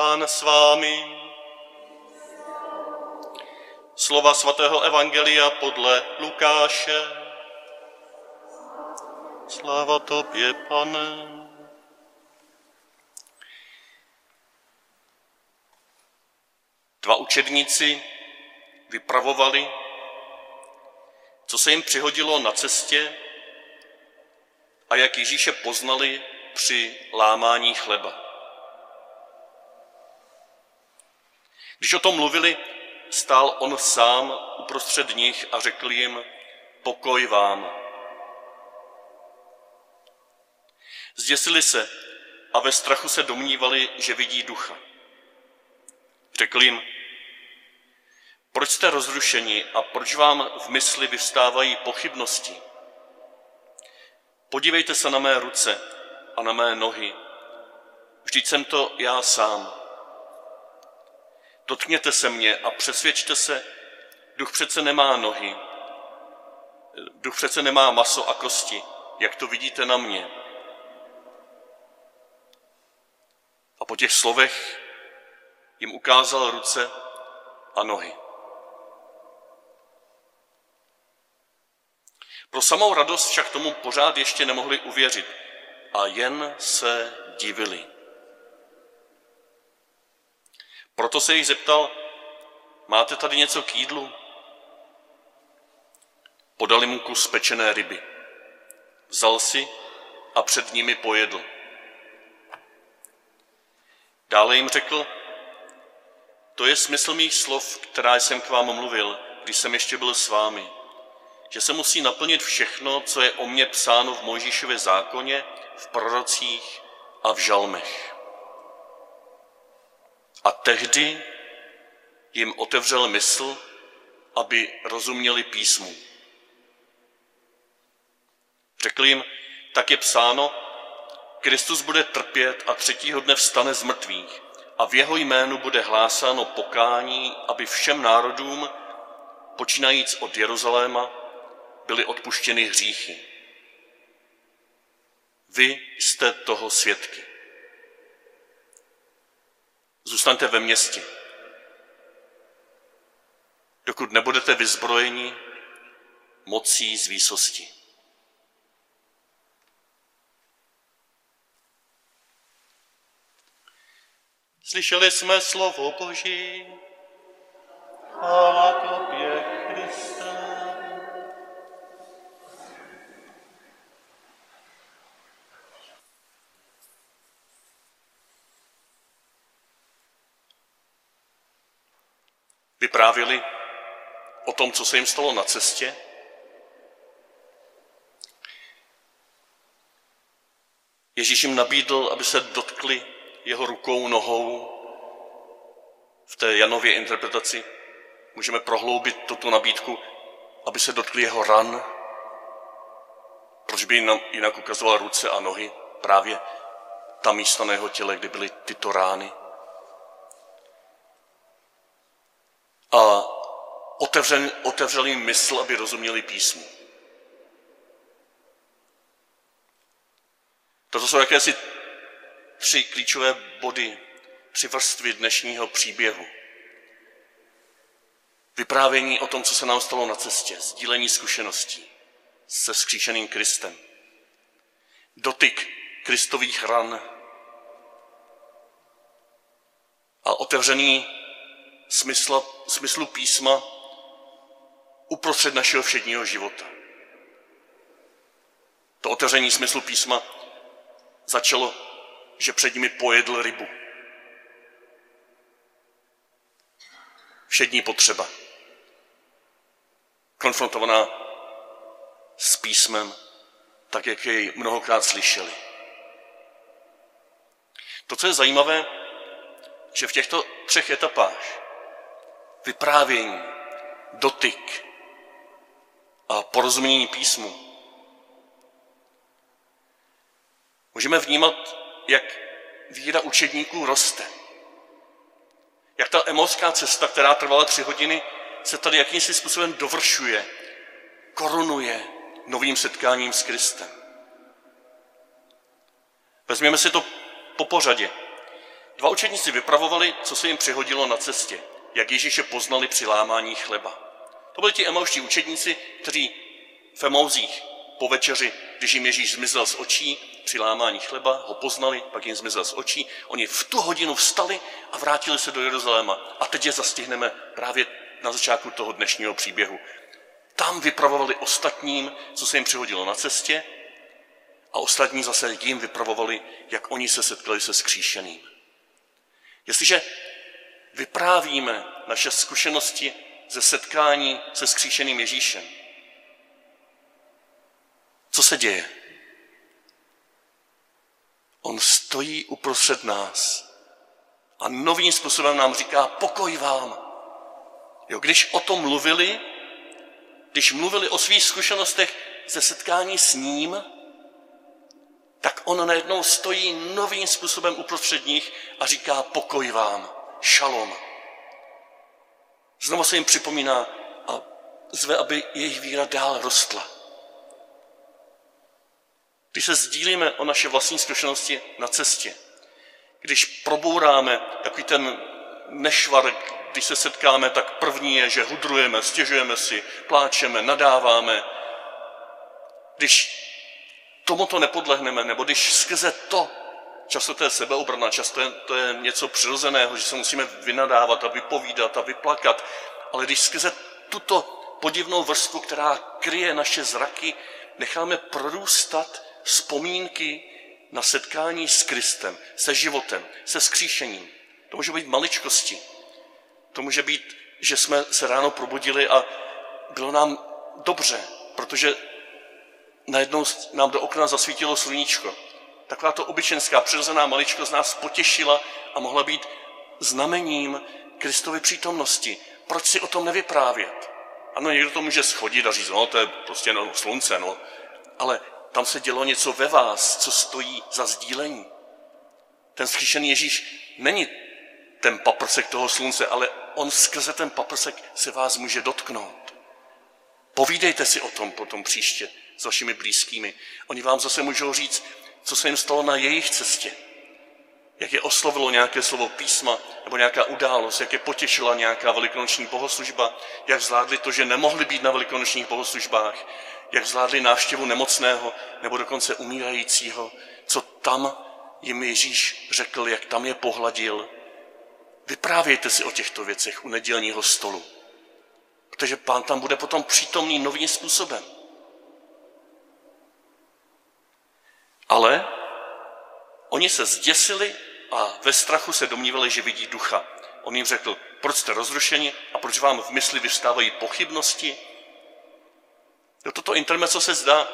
Pán s vámi. Slova svatého Evangelia podle Lukáše. Sláva tobě, pane. Dva učedníci vypravovali, co se jim přihodilo na cestě a jak Ježíše poznali při lámání chleba. Když o tom mluvili, stál on sám uprostřed nich a řekl jim, pokoj vám. Zděsili se a ve strachu se domnívali, že vidí ducha. Řekl jim, proč jste rozrušeni a proč vám v mysli vyvstávají pochybnosti? Podívejte se na mé ruce a na mé nohy. Vždyť jsem to já sám. Dotkněte se mě a přesvědčte se, duch přece nemá nohy, duch přece nemá maso a kosti, jak to vidíte na mě. A po těch slovech jim ukázal ruce a nohy. Pro samou radost však tomu pořád ještě nemohli uvěřit a jen se divili. Proto se jich zeptal, máte tady něco k jídlu? Podali mu kus pečené ryby. Vzal si a před nimi pojedl. Dále jim řekl, to je smysl mých slov, která jsem k vám mluvil, když jsem ještě byl s vámi, že se musí naplnit všechno, co je o mně psáno v Mojžíšově zákoně, v prorocích a v žalmech. A tehdy jim otevřel mysl, aby rozuměli písmu. Řekl jim, tak je psáno, Kristus bude trpět a třetího dne vstane z mrtvých a v jeho jménu bude hlásáno pokání, aby všem národům, počínajíc od Jeruzaléma, byly odpuštěny hříchy. Vy jste toho svědky. Zůstaňte ve městě. Dokud nebudete vyzbrojeni mocí z výsosti. Slyšeli jsme slovo Boží. Chvála tobě, Vyprávěli o tom, co se jim stalo na cestě. Ježíš jim nabídl, aby se dotkli jeho rukou, nohou. V té Janově interpretaci můžeme prohloubit tuto nabídku, aby se dotkli jeho ran. Proč by jinak ukazoval ruce a nohy? Právě ta místa na jeho těle, kde byly tyto rány. A otevřel, otevřel jim mysl, aby rozuměli písmu. Toto jsou jakési tři klíčové body, tři vrstvy dnešního příběhu. Vyprávění o tom, co se nám stalo na cestě, sdílení zkušeností se skříšeným Kristem, dotyk Kristových ran a otevřený smysl, smyslu písma uprostřed našeho všedního života. To otevření smyslu písma začalo že před nimi pojedl rybu. Všední potřeba. Konfrontovaná s písmem, tak jak jej mnohokrát slyšeli. To, co je zajímavé, že v těchto třech etapách vyprávění, dotyk a porozumění písmu můžeme vnímat jak víra učedníků roste. Jak ta emocká cesta, která trvala tři hodiny, se tady jakýmsi způsobem dovršuje, korunuje novým setkáním s Kristem. Vezměme si to po pořadě. Dva učedníci vypravovali, co se jim přihodilo na cestě, jak Ježíše poznali při lámání chleba. To byli ti emauští učedníci, kteří v Emauzích po večeři, když jim Ježíš zmizel z očí při lámání chleba, ho poznali, pak jim zmizel z očí, oni v tu hodinu vstali a vrátili se do Jeruzaléma. A teď je zastihneme právě na začátku toho dnešního příběhu. Tam vypravovali ostatním, co se jim přihodilo na cestě, a ostatní zase jim vypravovali, jak oni se setkali se skříšeným. Jestliže vyprávíme naše zkušenosti ze setkání se skříšeným Ježíšem, co se děje? On stojí uprostřed nás a novým způsobem nám říká pokoj vám. Jo, když o tom mluvili, když mluvili o svých zkušenostech ze setkání s ním, tak on najednou stojí novým způsobem uprostřed nich a říká pokoj vám, šalom. Znovu se jim připomíná a zve, aby jejich víra dál rostla. Když se sdílíme o naše vlastní zkušenosti na cestě, když probouráme takový ten nešvar, když se setkáme, tak první je, že hudrujeme, stěžujeme si, pláčeme, nadáváme. Když tomuto nepodlehneme, nebo když skrze to, často to je sebeobrana, často to je něco přirozeného, že se musíme vynadávat a vypovídat a vyplakat, ale když skrze tuto podivnou vrstvu, která kryje naše zraky, necháme prorůstat vzpomínky na setkání s Kristem, se životem, se skříšením. To může být maličkosti. To může být, že jsme se ráno probudili a bylo nám dobře, protože najednou nám do okna zasvítilo sluníčko. Taková to obyčenská, přirozená maličkost nás potěšila a mohla být znamením Kristovy přítomnosti. Proč si o tom nevyprávět? Ano, někdo to může schodit a říct, no to je prostě no, slunce, no. Ale tam se dělo něco ve vás, co stojí za sdílení. Ten zkříšený Ježíš není ten paprsek toho slunce, ale on skrze ten paprsek se vás může dotknout. Povídejte si o tom potom příště s vašimi blízkými. Oni vám zase můžou říct, co se jim stalo na jejich cestě. Jak je oslovilo nějaké slovo písma nebo nějaká událost, jak je potěšila nějaká velikonoční bohoslužba, jak zvládli to, že nemohli být na velikonočních bohoslužbách, jak zvládli návštěvu nemocného nebo dokonce umírajícího, co tam jim Ježíš řekl, jak tam je pohladil. Vyprávějte si o těchto věcech u nedělního stolu, protože pán tam bude potom přítomný novým způsobem. Ale oni se zděsili a ve strachu se domnívali, že vidí ducha. On jim řekl, proč jste rozrušeni a proč vám v mysli vystávají pochybnosti? Do toto intermeco se zdá,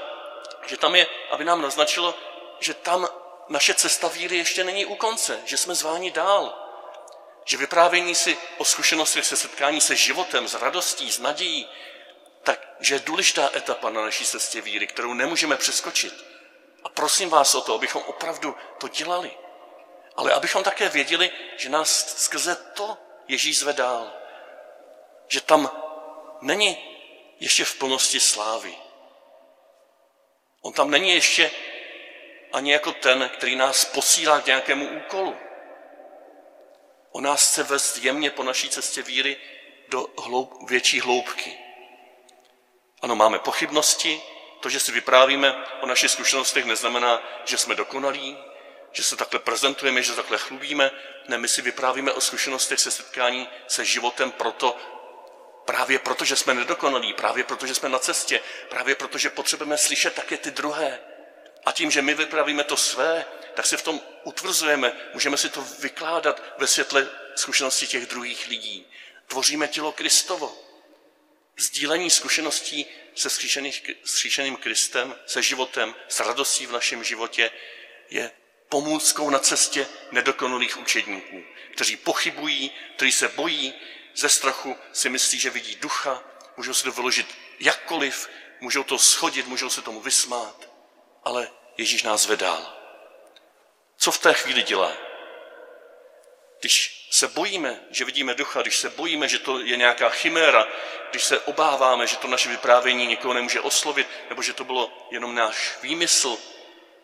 že tam je, aby nám naznačilo, že tam naše cesta víry ještě není u konce, že jsme zváni dál. Že vyprávění si o zkušenostech se setkání se životem, s radostí, s nadějí, takže je důležitá etapa na naší cestě víry, kterou nemůžeme přeskočit. A prosím vás o to, abychom opravdu to dělali. Ale abychom také věděli, že nás skrze to Ježíš zve dál. Že tam není ještě v plnosti slávy. On tam není ještě ani jako ten, který nás posílá k nějakému úkolu. On nás chce vést jemně po naší cestě víry do hloub, větší hloubky. Ano, máme pochybnosti, to, že si vyprávíme o našich zkušenostech, neznamená, že jsme dokonalí, že se takhle prezentujeme, že takhle chlubíme. Ne, my si vyprávíme o zkušenostech se setkání se životem proto, právě proto, že jsme nedokonalí, právě proto, že jsme na cestě, právě proto, že potřebujeme slyšet také ty druhé. A tím, že my vypravíme to své, tak se v tom utvrzujeme, můžeme si to vykládat ve světle zkušenosti těch druhých lidí. Tvoříme tělo Kristovo. Sdílení zkušeností se skříšeným Kristem, se životem, s radostí v našem životě je pomůckou na cestě nedokonalých učedníků, kteří pochybují, kteří se bojí, ze strachu si myslí, že vidí ducha, můžou se to vyložit jakkoliv, můžou to schodit, můžou se tomu vysmát, ale Ježíš nás vedál. Co v té chvíli dělá? Když se bojíme, že vidíme ducha, když se bojíme, že to je nějaká chiméra, když se obáváme, že to naše vyprávění někoho nemůže oslovit, nebo že to bylo jenom náš výmysl,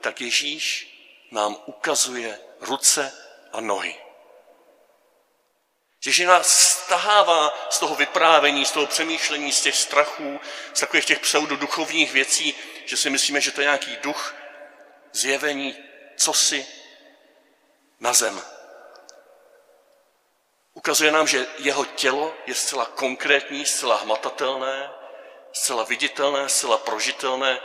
tak Ježíš nám ukazuje ruce a nohy. Že nás stahává z toho vyprávění, z toho přemýšlení, z těch strachů, z takových těch pseudoduchovních věcí, že si myslíme, že to je nějaký duch, zjevení, cosi na zem. Ukazuje nám, že jeho tělo je zcela konkrétní, zcela hmatatelné, zcela viditelné, zcela prožitelné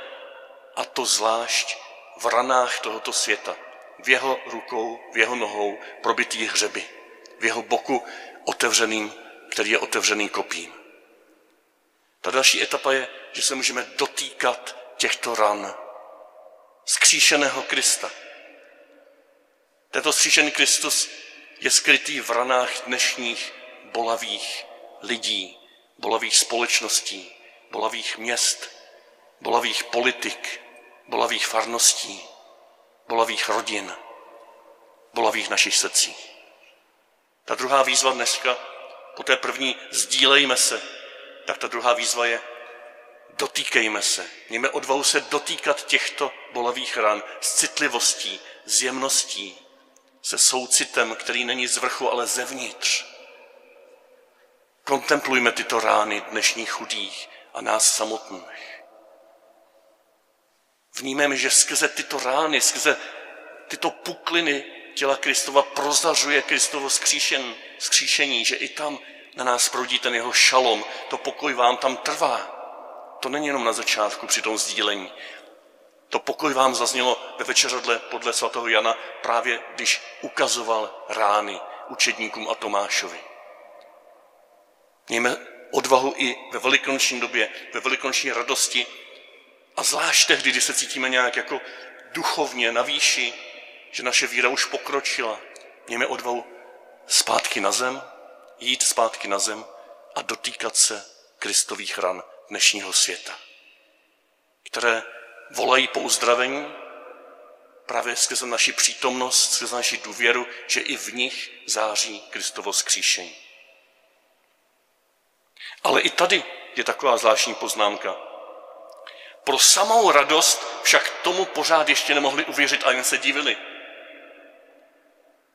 a to zvlášť v ranách tohoto světa. V jeho rukou, v jeho nohou probitý hřeby. V jeho boku otevřeným, který je otevřený kopím. Ta další etapa je, že se můžeme dotýkat těchto ran skříšeného Krista. Tento skříšený Kristus je skrytý v ranách dnešních bolavých lidí, bolavých společností, bolavých měst, bolavých politik, bolavých farností, bolavých rodin, bolavých našich srdcí. Ta druhá výzva dneska, po té první sdílejme se, tak ta druhá výzva je dotýkejme se. Mějme odvahu se dotýkat těchto bolavých ran s citlivostí, s jemností, se soucitem, který není z vrchu, ale zevnitř. Kontemplujme tyto rány dnešních chudých a nás samotných. Vnímeme, že skrze tyto rány, skrze tyto pukliny těla Kristova prozařuje Kristovo skříšen, skříšení, že i tam na nás proudí ten jeho šalom, to pokoj vám tam trvá. To není jenom na začátku při tom sdílení. To pokoj vám zaznělo ve večeřadle podle svatého Jana právě když ukazoval rány učedníkům a Tomášovi. Mějme odvahu i ve velikonoční době, ve velikonoční radosti a zvlášť tehdy, kdy se cítíme nějak jako duchovně na výši, že naše víra už pokročila. Mějme odvahu zpátky na zem, jít zpátky na zem a dotýkat se Kristových ran dnešního světa, které volají po uzdravení právě skrze naši přítomnost, skrze naši důvěru, že i v nich září Kristovo skříšení. Ale i tady je taková zvláštní poznámka. Pro samou radost však tomu pořád ještě nemohli uvěřit a jen se divili.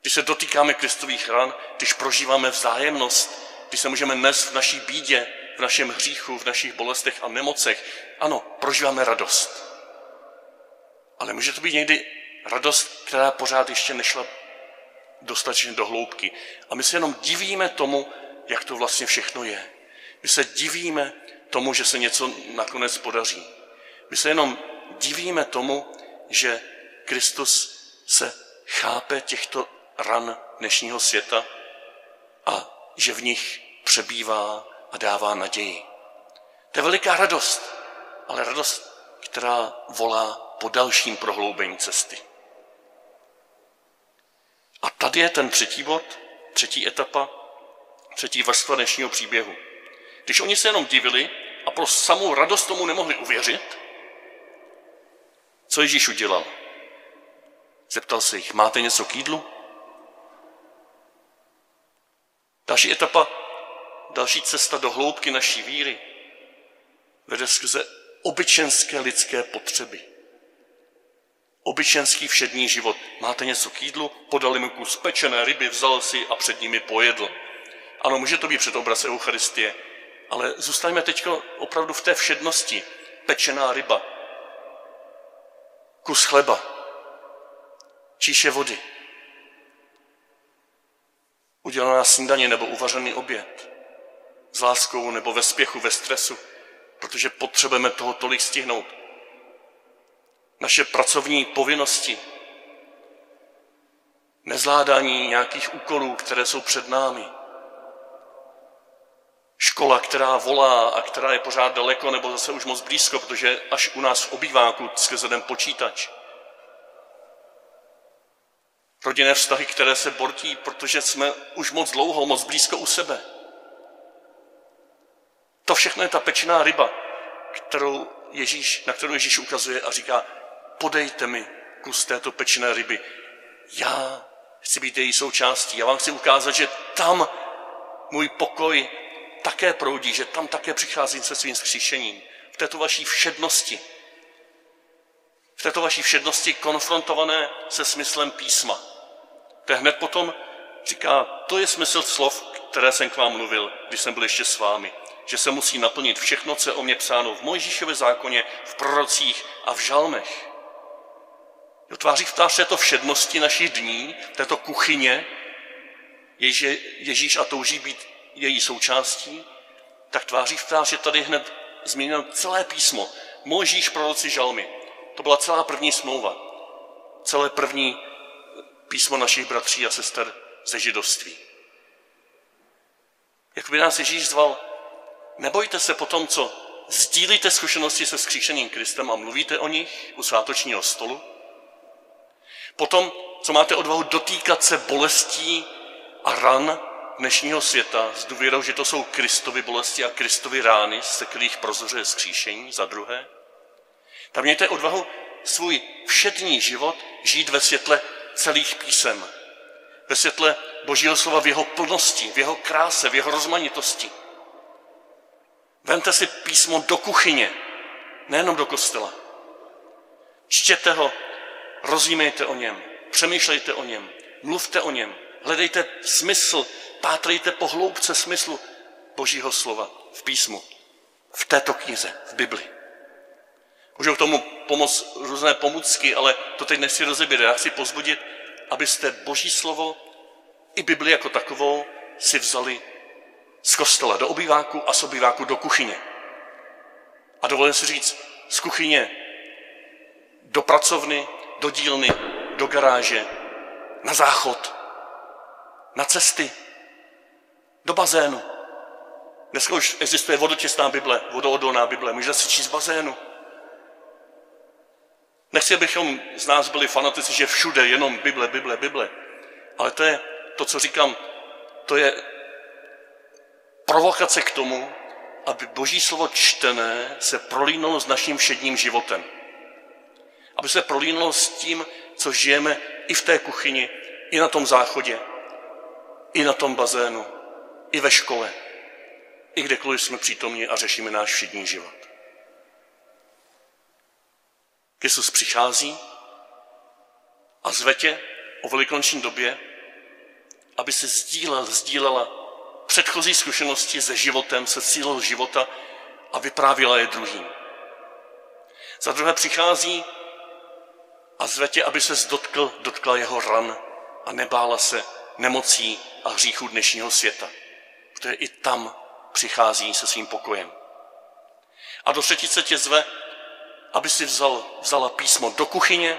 Když se dotýkáme Kristových ran, když prožíváme vzájemnost, když se můžeme nést v naší bídě, v našem hříchu, v našich bolestech a nemocech, ano, prožíváme radost. Ale může to být někdy radost, která pořád ještě nešla dostatečně do hloubky. A my se jenom divíme tomu, jak to vlastně všechno je. My se divíme tomu, že se něco nakonec podaří. My se jenom divíme tomu, že Kristus se chápe těchto ran dnešního světa a že v nich přebývá a dává naději. To je veliká radost, ale radost, která volá po dalším prohloubení cesty. A tady je ten třetí bod, třetí etapa, třetí vrstva dnešního příběhu. Když oni se jenom divili a pro samou radost tomu nemohli uvěřit, co Ježíš udělal? Zeptal se jich, máte něco k jídlu? Další etapa, další cesta do hloubky naší víry vede skrze obyčenské lidské potřeby. Obyčenský všední život. Máte něco k jídlu? Podali mu kus pečené ryby, vzal si a před nimi pojedl. Ano, může to být před obraz Eucharistie, ale zůstaňme teď opravdu v té všednosti. Pečená ryba, kus chleba, číše vody, udělaná snídaně nebo uvařený oběd, s láskou nebo ve spěchu, ve stresu, protože potřebujeme toho tolik stihnout. Naše pracovní povinnosti, nezvládání nějakých úkolů, které jsou před námi, škola, která volá a která je pořád daleko nebo zase už moc blízko, protože až u nás v obýváku skrze den počítač. Rodinné vztahy, které se bortí, protože jsme už moc dlouho, moc blízko u sebe. To všechno je ta pečená ryba, kterou Ježíš, na kterou Ježíš ukazuje a říká, podejte mi kus této pečené ryby. Já chci být její součástí. Já vám chci ukázat, že tam můj pokoj také proudí, že tam také přicházím se svým skříšením. V této vaší všednosti. V této vaší všednosti konfrontované se smyslem písma. To hned potom říká, to je smysl slov, které jsem k vám mluvil, když jsem byl ještě s vámi. Že se musí naplnit všechno, co je o mě psáno v Mojžíšově zákoně, v prorocích a v žalmech. Jo, tváří v tvář této všednosti našich dní, této kuchyně, jež je Ježíš a touží být její součástí, tak tváří v tvář je tady hned změněno celé písmo. Mojžíš, proroci, žalmy. To byla celá první smlouva. Celé první písmo našich bratří a sester ze židovství. Jak by nás Ježíš zval, nebojte se po tom, co sdílíte zkušenosti se skříšeným Kristem a mluvíte o nich u svátočního stolu. Potom, co máte odvahu dotýkat se bolestí a ran dnešního světa s důvěrou, že to jsou Kristovy bolesti a Kristovy rány, se kterých prozořuje skříšení, za druhé. Tam mějte odvahu svůj všední život žít ve světle celých písem, ve světle Božího slova v jeho plnosti, v jeho kráse, v jeho rozmanitosti. Vemte si písmo do kuchyně, nejenom do kostela. Čtěte ho, rozjímejte o něm, přemýšlejte o něm, mluvte o něm, hledejte smysl, pátrejte po hloubce smyslu Božího slova v písmu, v této knize, v Bibli. Můžou k tomu pomoct různé pomůcky, ale to teď nechci rozebírat. Já chci pozbudit, abyste Boží slovo i Bibli jako takovou si vzali z kostela do obýváku a z obýváku do kuchyně. A dovolím si říct, z kuchyně do pracovny, do dílny, do garáže, na záchod, na cesty, do bazénu. Dneska už existuje vodotěsná Bible, vodoodolná Bible, můžete si číst bazénu. Nechci, abychom z nás byli fanatici, že všude jenom Bible, Bible, Bible. Ale to je to, co říkám, to je provokace k tomu, aby Boží slovo čtené se prolínulo s naším všedním životem. Aby se prolínulo s tím, co žijeme i v té kuchyni, i na tom záchodě, i na tom bazénu, i ve škole, i kdekoliv jsme přítomni a řešíme náš všední život. Kristus přichází a zve tě o velikonoční době, aby se sdílel, sdílela předchozí zkušenosti se životem, se cílou života a vyprávěla je druhým. Za druhé přichází a zve tě, aby se dotkl, dotkla jeho ran a nebála se nemocí a hříchů dnešního světa. Protože i tam přichází se svým pokojem. A do třetice tě zve, aby si vzal, vzala písmo do kuchyně,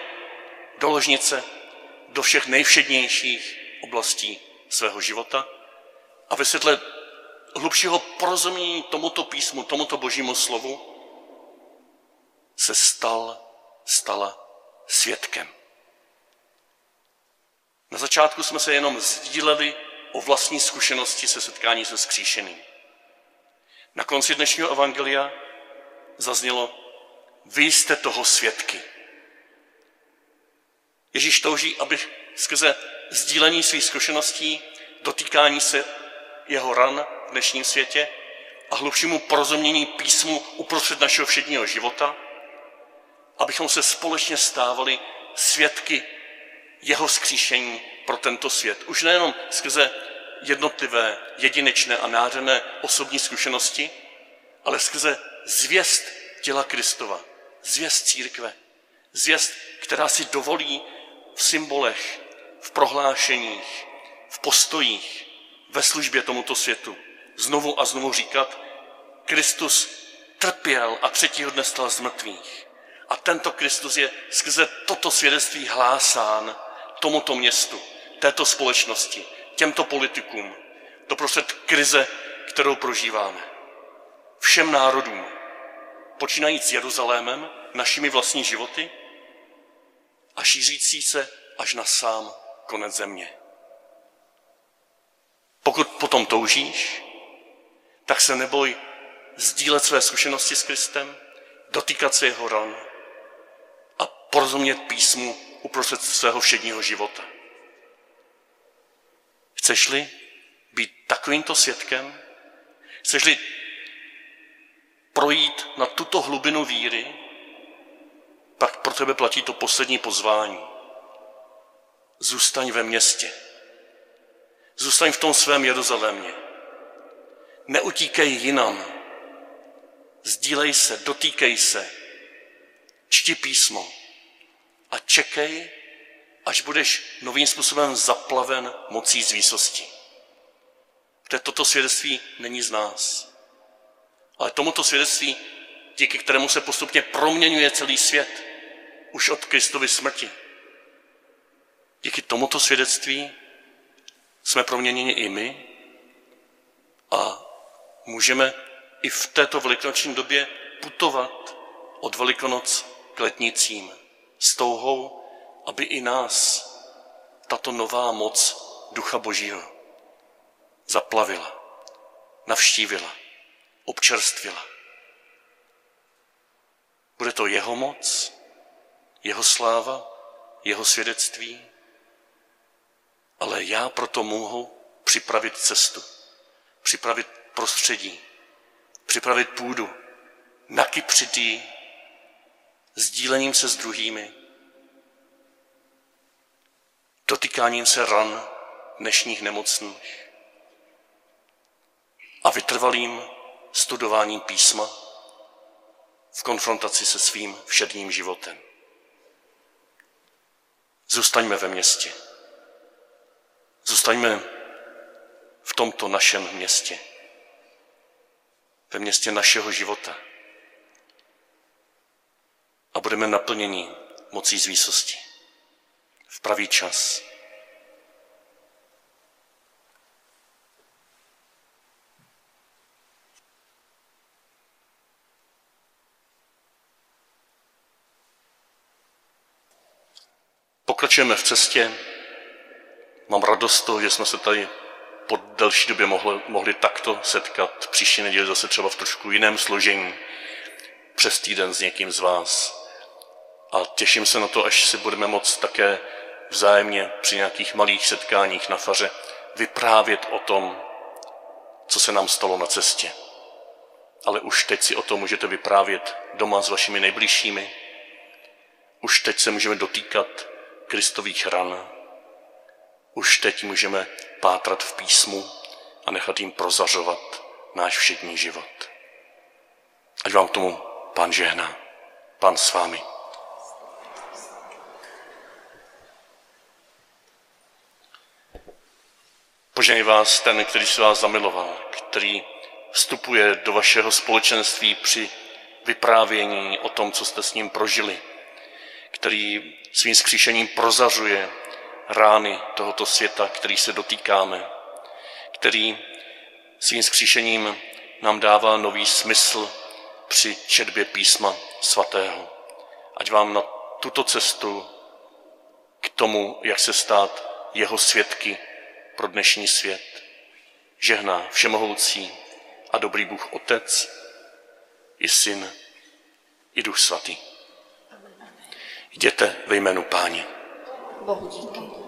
do ložnice, do všech nejvšednějších oblastí svého života a ve světle hlubšího porozumění tomuto písmu, tomuto božímu slovu se stal, stala svědkem. Na začátku jsme se jenom sdíleli o vlastní zkušenosti se setkání se skříšeným. Na konci dnešního evangelia zaznělo, vy jste toho svědky. Ježíš touží, aby skrze sdílení svých zkušeností, dotýkání se jeho ran v dnešním světě a hlubšímu porozumění písmu uprostřed našeho všedního života, abychom se společně stávali svědky jeho skříšení pro tento svět. Už nejenom skrze jednotlivé, jedinečné a nádherné osobní zkušenosti, ale skrze zvěst těla Kristova, zvěst církve, zvěst, která si dovolí v symbolech, v prohlášeních, v postojích, ve službě tomuto světu znovu a znovu říkat, Kristus trpěl a třetího dne stal z mrtvých. A tento Kristus je skrze toto svědectví hlásán tomuto městu, této společnosti, těmto politikům, prostřed krize, kterou prožíváme. Všem národům, počínajíc Jeruzalémem, našimi vlastní životy a šířící se až na sám konec země. Pokud potom toužíš, tak se neboj sdílet své zkušenosti s Kristem, dotýkat se jeho ran porozumět písmu uprostřed svého všedního života. Chceš-li být takovýmto svědkem? Chceš-li projít na tuto hlubinu víry, pak pro tebe platí to poslední pozvání. Zůstaň ve městě. Zůstaň v tom svém Jeruzalémě. Neutíkej jinam. Sdílej se, dotýkej se, čti písmo a čekej, až budeš novým způsobem zaplaven mocí z výsosti. Protože toto svědectví není z nás. Ale tomuto svědectví, díky kterému se postupně proměňuje celý svět, už od Kristovy smrti. Díky tomuto svědectví jsme proměněni i my a můžeme i v této velikonoční době putovat od Velikonoc k letnicím s touhou, aby i nás tato nová moc Ducha Božího zaplavila, navštívila, občerstvila. Bude to jeho moc, jeho sláva, jeho svědectví, ale já proto mohu připravit cestu, připravit prostředí, připravit půdu, nakypřit ji sdílením se s druhými, dotýkáním se ran dnešních nemocných a vytrvalým studováním písma v konfrontaci se svým všedním životem. Zůstaňme ve městě. Zůstaňme v tomto našem městě. Ve městě našeho života. A budeme naplněni mocí z výsosti. V pravý čas. Pokračujeme v cestě. Mám radost toho, že jsme se tady po delší době mohli, mohli takto setkat. Příští neděli zase třeba v trošku jiném složení. Přes týden s někým z vás. A těším se na to, až si budeme moct také vzájemně při nějakých malých setkáních na faře vyprávět o tom, co se nám stalo na cestě. Ale už teď si o tom můžete vyprávět doma s vašimi nejbližšími. Už teď se můžeme dotýkat Kristových ran. Už teď můžeme pátrat v písmu a nechat jim prozařovat náš všední život. Ať vám k tomu pán žehná, pán s vámi. Poženej vás ten, který se vás zamiloval, který vstupuje do vašeho společenství při vyprávění o tom, co jste s ním prožili, který svým skříšením prozařuje rány tohoto světa, který se dotýkáme, který svým skříšením nám dává nový smysl při četbě písma svatého. Ať vám na tuto cestu k tomu, jak se stát jeho svědky pro dnešní svět, žehná všemohoucí a dobrý Bůh Otec i Syn i Duch Svatý. Jděte ve jménu Páně. Bohu díky.